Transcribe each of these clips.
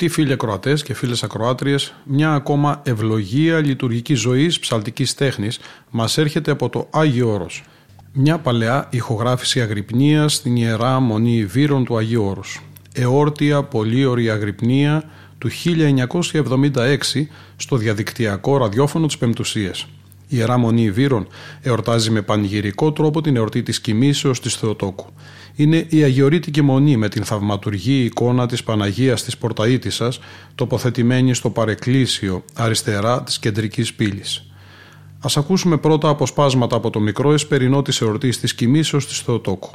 Αγαπητοί φίλοι ακροατές και φίλες ακροάτριες, μια ακόμα ευλογία λειτουργική ζωής ψαλτικής τέχνης μας έρχεται από το Άγιο Όρος. Μια παλαιά ηχογράφηση αγρυπνίας στην ιερά μονή Βύρων του Αγίου Όρους. Εόρτια πολύωρη αγρυπνία του 1976 στο διαδικτυακό ραδιόφωνο της Πεμπτουσίας. Η Ιερά Μονή Βύρων εορτάζει με πανηγυρικό τρόπο την εορτή της κοιμήσεως της Θεοτόκου είναι η Αγιορείτικη Μονή με την θαυματουργή εικόνα της Παναγίας της Πορταΐτισσας τοποθετημένη στο παρεκκλήσιο αριστερά της κεντρικής πύλης. Ας ακούσουμε πρώτα αποσπάσματα από το μικρό εσπερινό της εορτής της κοιμήσεως της Θεοτόκου.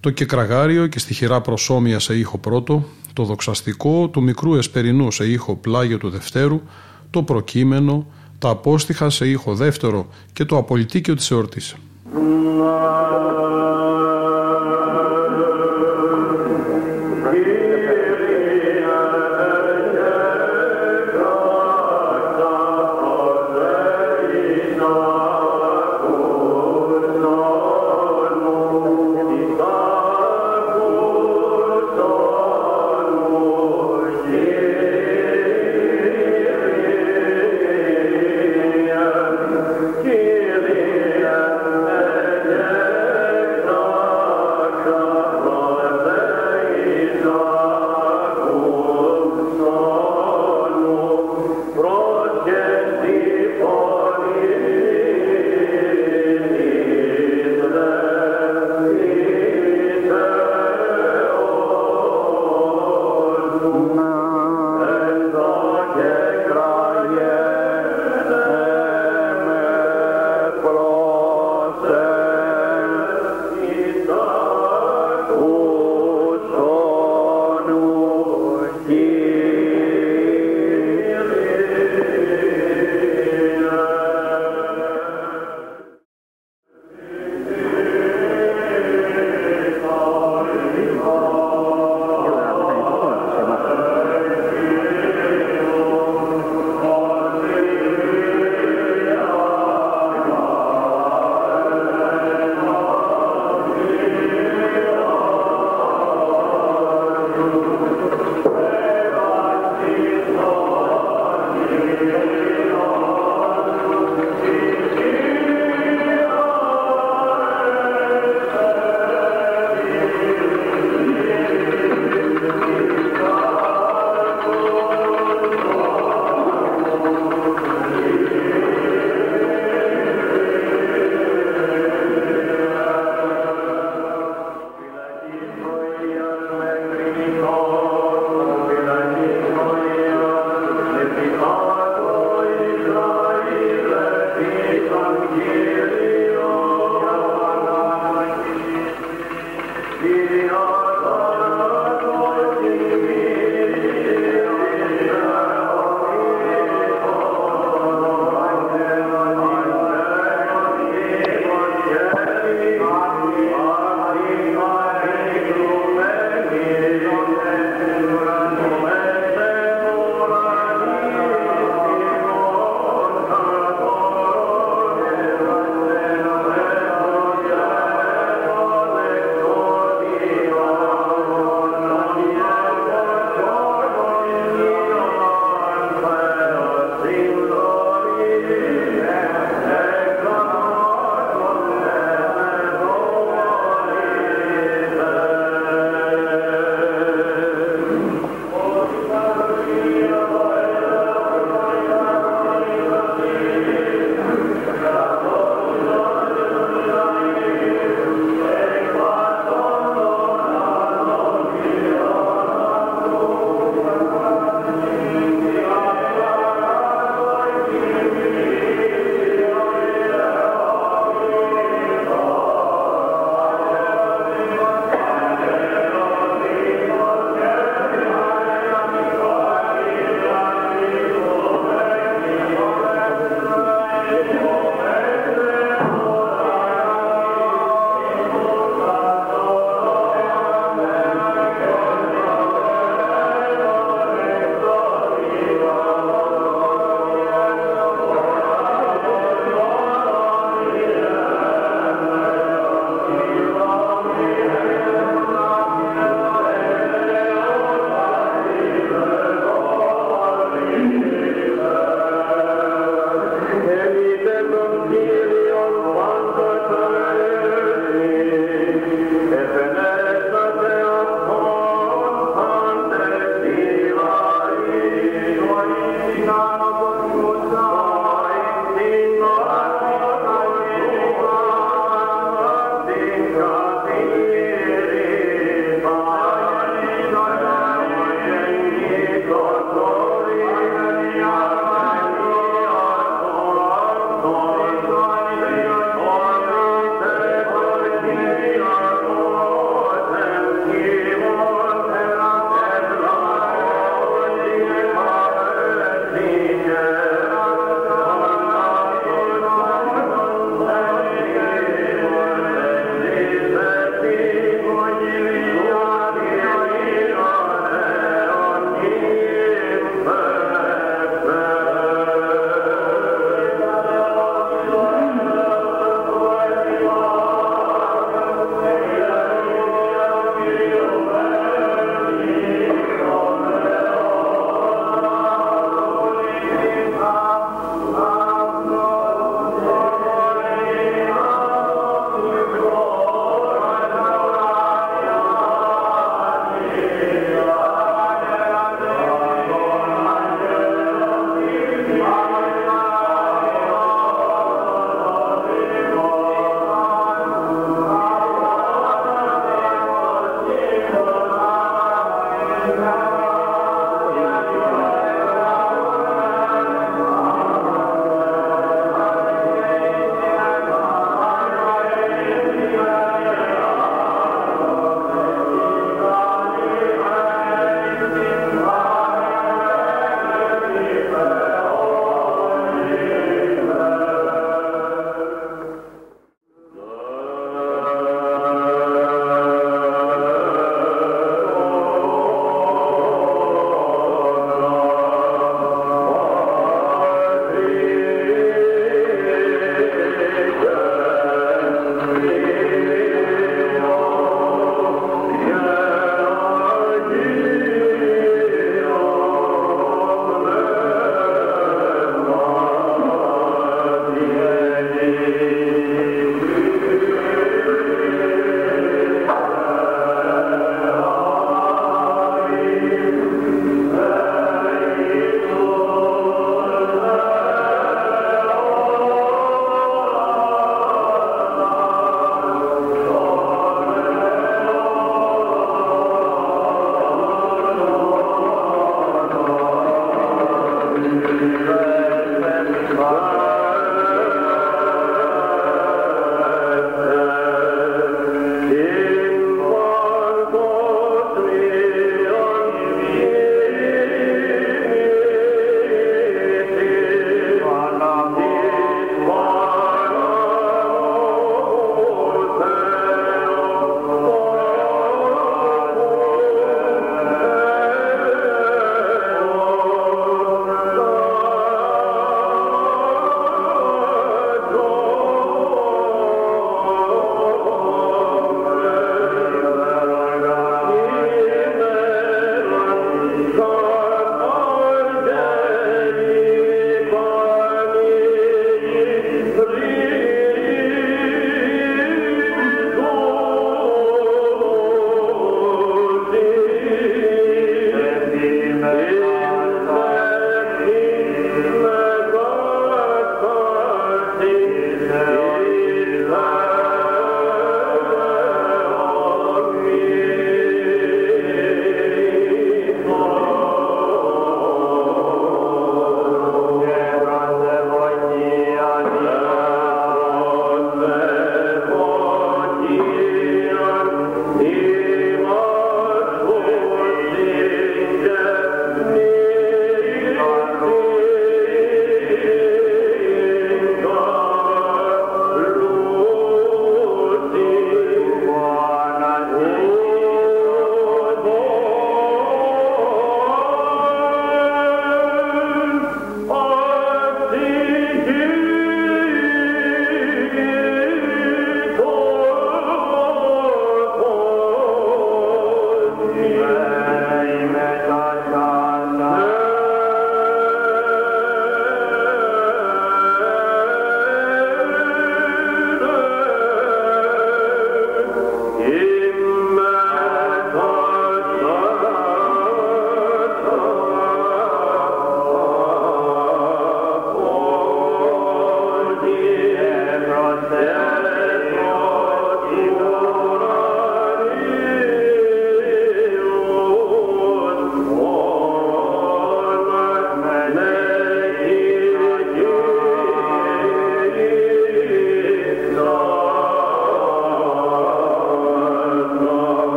Το κεκραγάριο και στοιχειρά προσώμια σε ήχο πρώτο, το δοξαστικό του μικρού εσπερινού σε ήχο πλάγιο του δευτέρου, το προκείμενο, τα απόστοιχα σε ήχο δεύτερο και το απολυτίκιο της εορτής.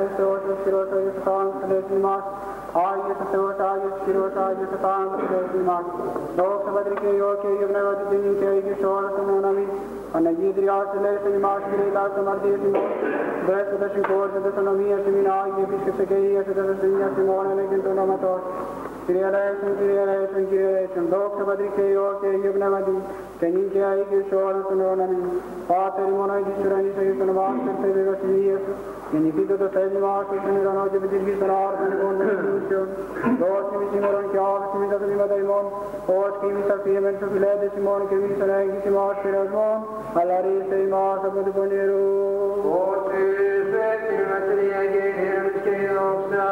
Άγιος Θεός, Άγιος χειρός, Άγιος ο θάνατος τελέσιν μας, Άγιος ο Θεός, Άγιος χειρός, Άγιος ο θάνατος τελέσιν μας. Δόξα Πατρί και Υιό και Υιό Πνεύμα του Τίνη και Υιός όλος τον οναμή. Παναγίδρια τελέσιν ημάς και λιλάς των μαρτύρων ημών. Δέσποτα συγχώρτες ονομίας ημίν Άγιοι επίσκεψε και Υιός και τα δεσποινιά ημών ενέγγεν του ονόματος. Kyrie eleison, Kyrie eleison, Kyrie eleison, δόξα Πατρί και Υιό και Υιό Πνεύματι, και νυν και αεί και σε όλους των αιώνων. Πάτερ ημών εις της ουρανής, Αγίος των βάσεων, Θεέ βασιλείας, γεννηθείτε το θέλημα σου στον ουρανό και επί της των άρτων ημών των εκκλήσεων. Δώσε μη σήμερον και άφηση μη τα τμήματα ημών, ως και εμείς αφήμεν του φιλέντες ημών και εμείς τον έγκυς ημάς πειρασμών, αλλά ρίστε ημάς από του πονηρού. Ότι σε την βασιλεία και η δύναμη και η δόξα,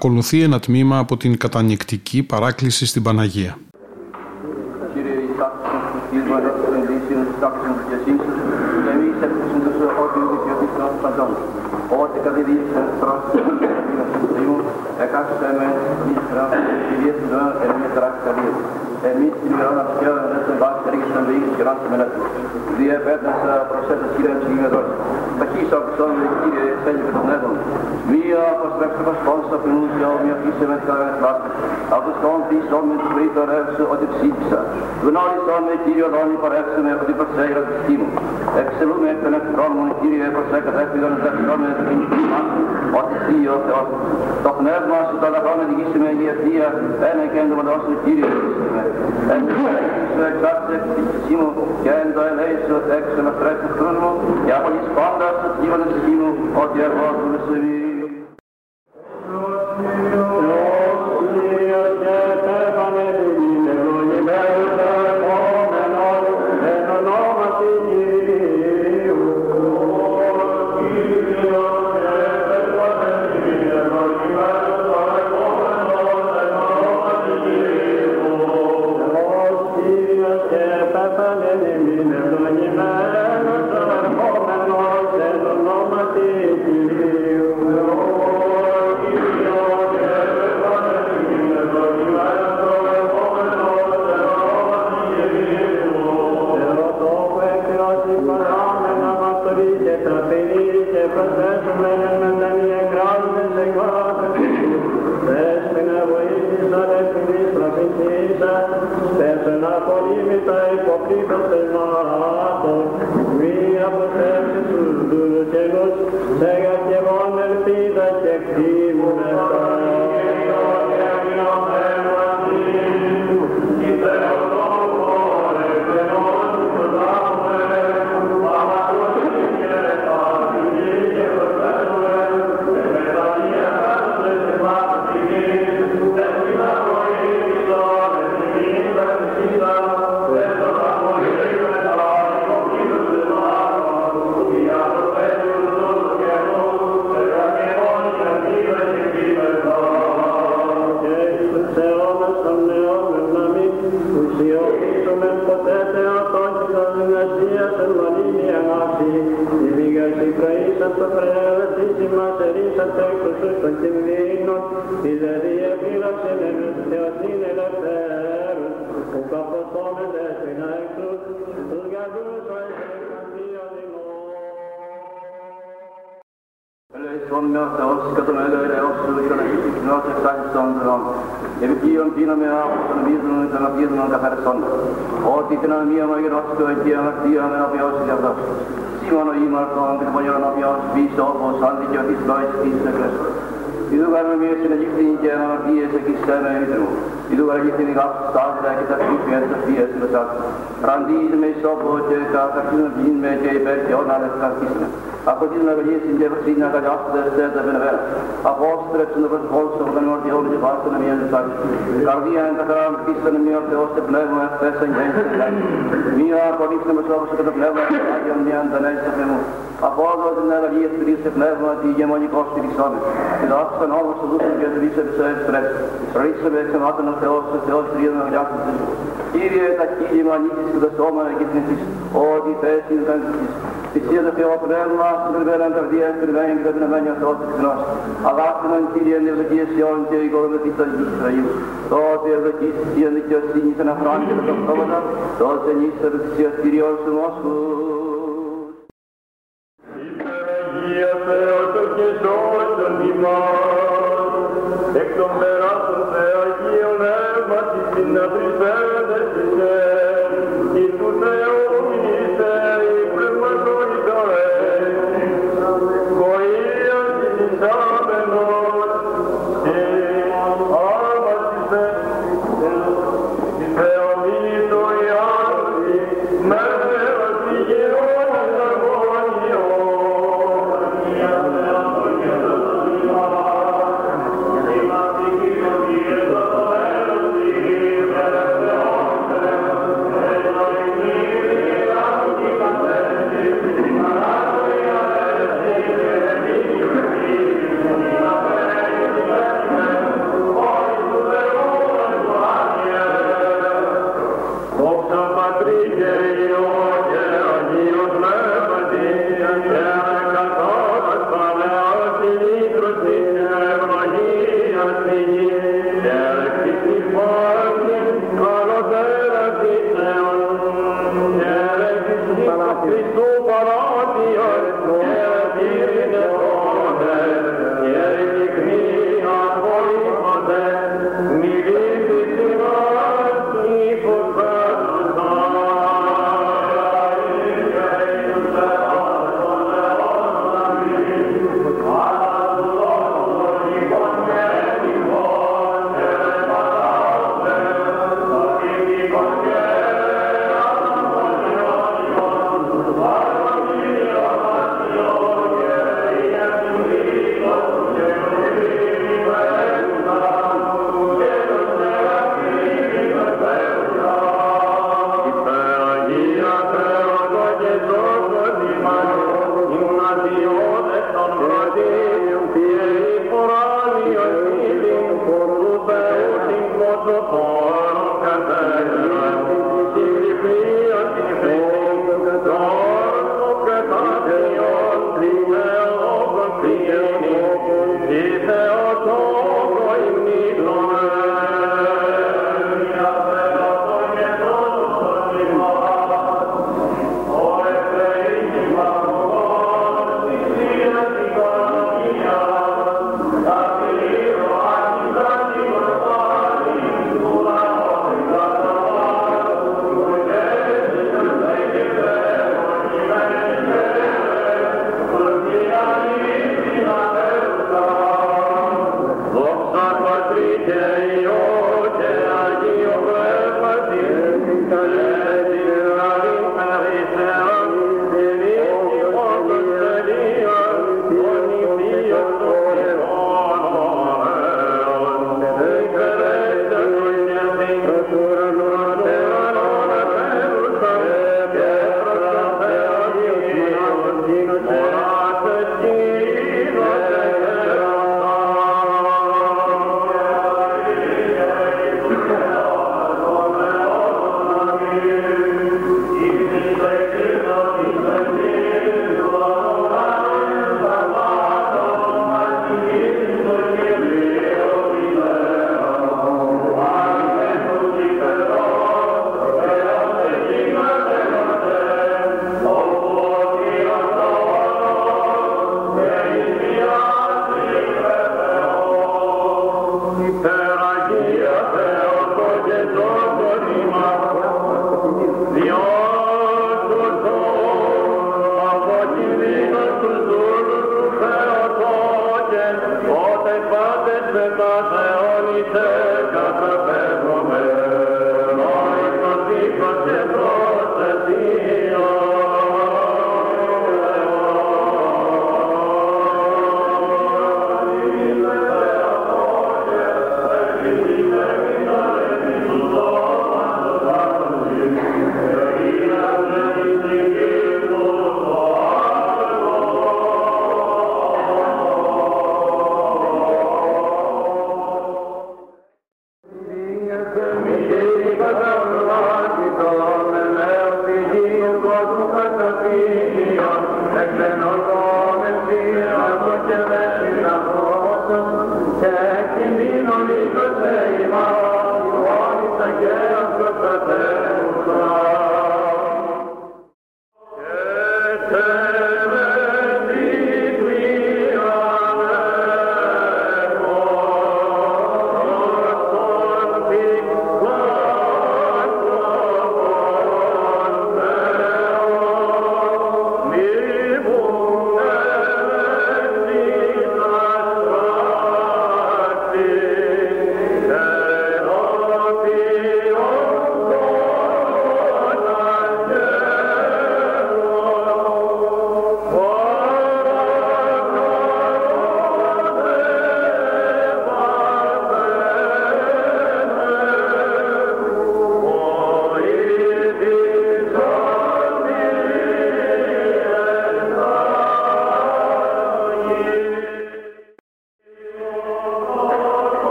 Ακολουθεί ένα τμήμα από την κατανικτική παράκληση στην Παναγία. Κύριε, εις τάξης του στήλματος των ενδύσεων, εις τάξης της διασύσεως, και εμείς έπρεπε το σωχότιο της ιδιωτής των παντών. Όποτε κατεδίησαν πρόσθεση του Θεού, εκάσαμε με εις γράφη της ιδιαίτερων εμείς δράση καλής. Εμείς την ημερών αψιών δεν σε βάση ρίξαμε βήγης και ράσαμε να τους. Διεπέτασα προσέτας Κύριε Ψηγεδός. Ταχύσα ψώμε Κύριε θέλει και τον έδων. Μία αποστρέψε μας πόνσα πινούσια ομοια φύσε με καρές λάστες. Αποστόν πίσω με τους πρίτορεύσε ότι ψήφισα. Γνώρισα με Κύριο Δόνη παρεύσε με ότι προσέγρα της τίμου. Εξελούμε εκ των εχθρών μου Κύριε προσέκατα έφυγαν δεχτρώμε την τιμά ότι Εσύ ο Θεός. Το πνεύμα σου το αγαπάμε τη γύση με η ευθεία ένα και εν το μοντώσου Κύριε непостижимо, тя им да елей се отекса на трето трудно, тя по изпада с имане с от дявол на oss, han vill göra ditt bajs, ditt kräst. ಇದು ಕಾರಣ ಮೇಸಿನ ಜಿಕ್ತಿ ಡಿಎ ಸಕಿಸ್ತಾನ ಇದ್ರು ಇದು ಕಾರಣ ಜಿಕ್ತಿ ಗಾಪ್ ಸಾತ್ ದಾಕೆ ತಕ್ ಪಿಯರ್ ಪಿಯರ್ ಸತ್ Randis me sopo je ka ka kin bin me je ber je ona la ka kisna. Ako din na gaji sin je sin na ga jas de de de ben ver. A postre tsun de hol so ga nor di hol je baat na mi an sa. Kardi an ta ka kisna mi o te ble mo te sen je. Mi a ko dis me sopo so ka ble mo a je mi an da na se mo. A pozo din na gaji tri se ble mo di je mo ni ko sti sa. Ida aksa no so du je de se se stres. Rise be se na ta na te o se te o tri na ga Κύριε τα κύλημα νίκης του δεσόμα και την της ό,τι θέση του καν της. Θυσία το Θεό πνεύμα, στην περβέραν καρδία, στην περβέραν και την εμένια Θεός της γνώσης. Αγάπημεν Κύριε νευλογία Σιών και οικοδομητή των γης Ισραήλ. Τότε ευδοκής η δικαιοσύνη των αφρών και των πτώματα, τότε νύστερ της ιαστηριών σου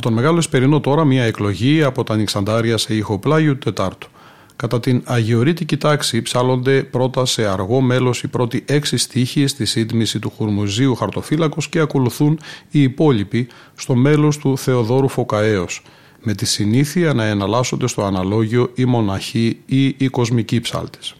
τον Μεγάλο Εσπερινό τώρα μια εκλογή από τα Νιξαντάρια σε ήχο πλάγιου Τετάρτου. Κατά την αγιορείτικη τάξη ψάλλονται πρώτα σε αργό μέλος οι πρώτοι έξι στίχοι στη σύντμηση του Χουρμουζίου Χαρτοφύλακος και ακολουθούν οι υπόλοιποι στο μέλος του Θεοδόρου Φωκαέως με τη συνήθεια να εναλλάσσονται στο αναλόγιο η μοναχή ή η κοσμική ψάλτης.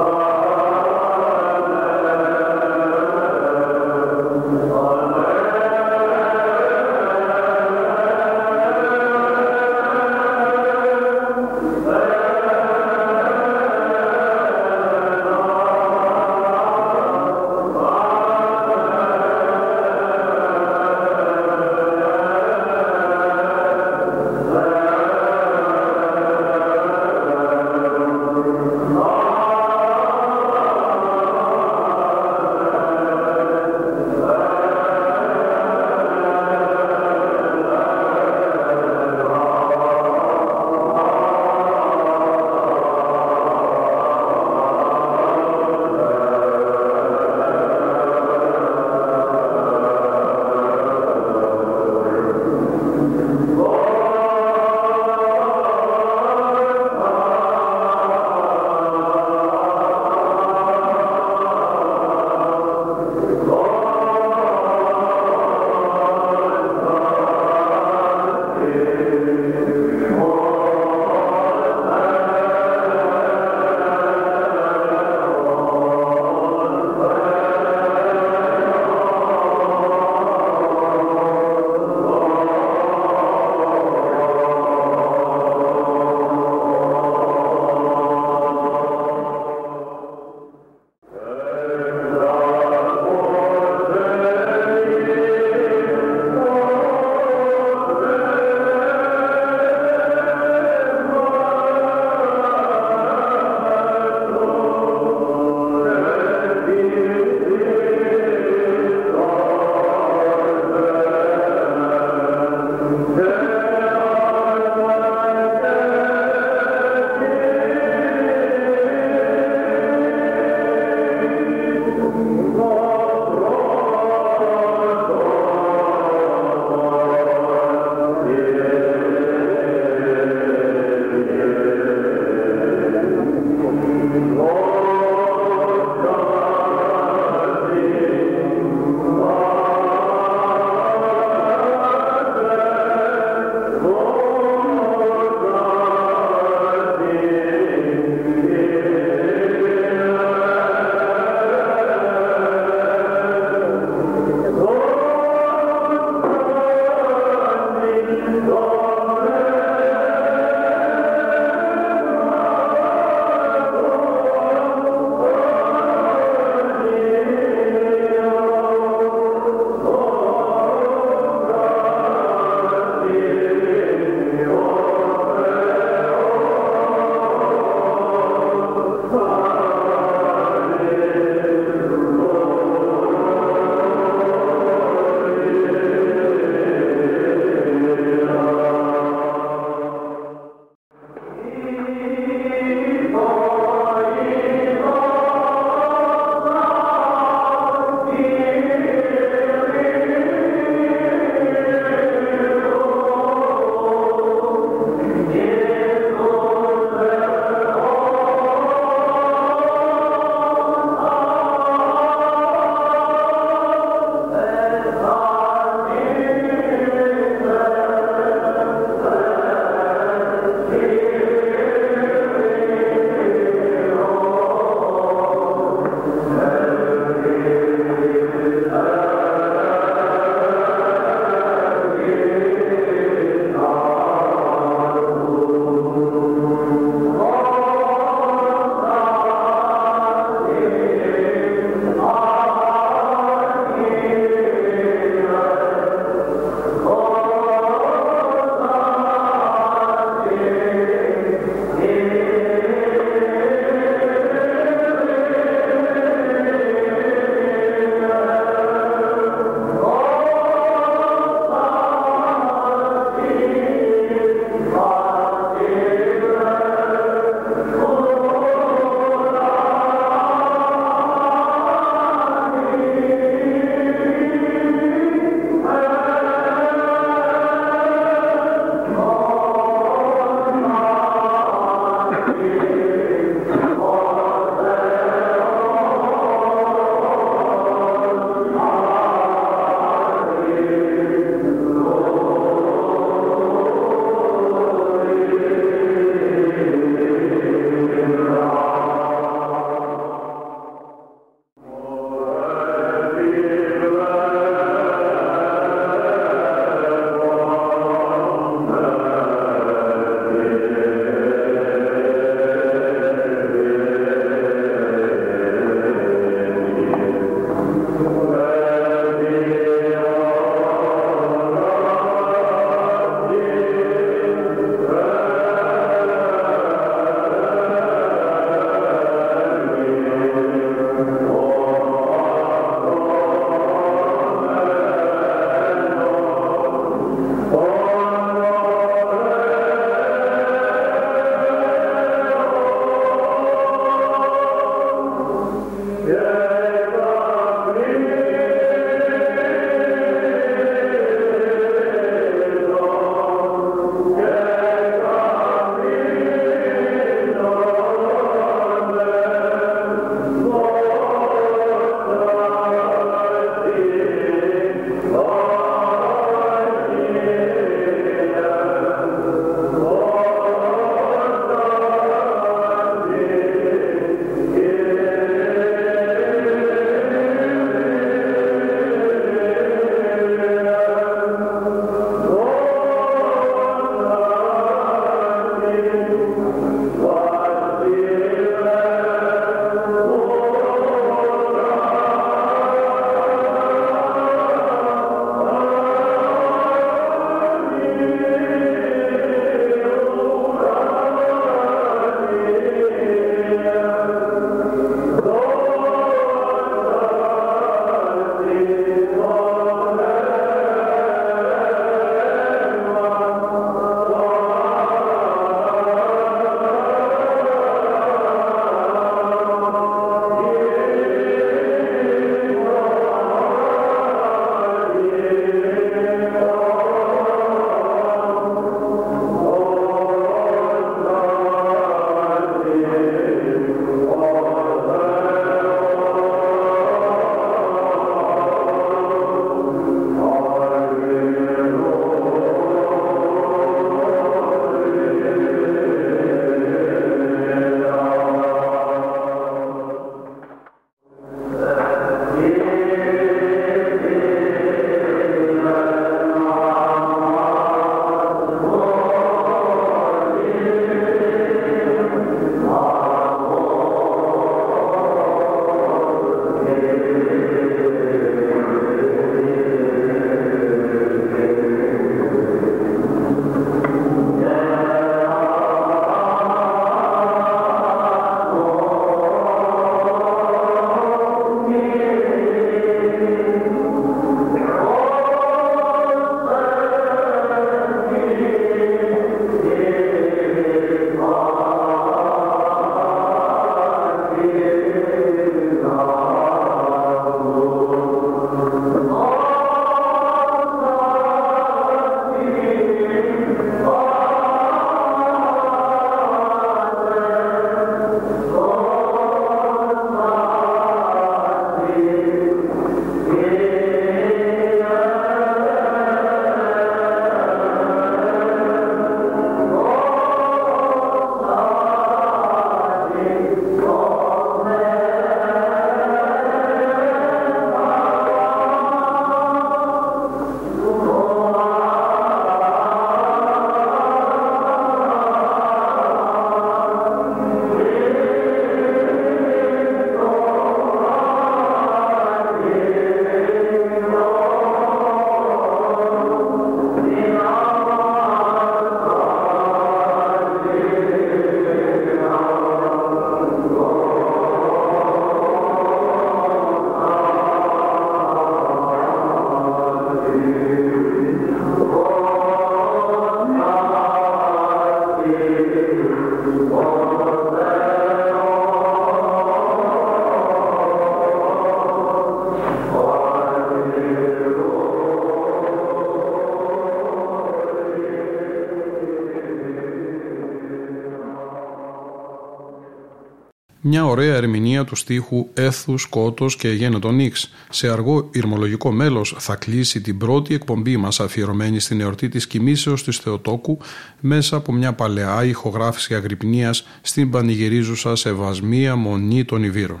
Ωραία ερμηνεία του στίχου Έθους, Σκότο και Γένετο Νίξ. Σε αργό ηρμολογικό μέλος θα κλείσει την πρώτη εκπομπή μας αφιερωμένη στην εορτή της κοιμήσεως της Θεοτόκου μέσα από μια παλαιά ηχογράφηση αγρυπνίας στην πανηγυρίζουσα σεβασμία μονή των Ιβύρων.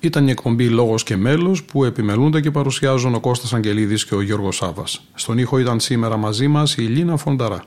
Ήταν η εκπομπή Λόγος και Μέλος που επιμελούνται και παρουσιάζουν ο Κώστας Αγγελίδης και ο Γιώργος Σάβα. Στον ήχο ήταν σήμερα μαζί μας η Λίνα Φονταρά.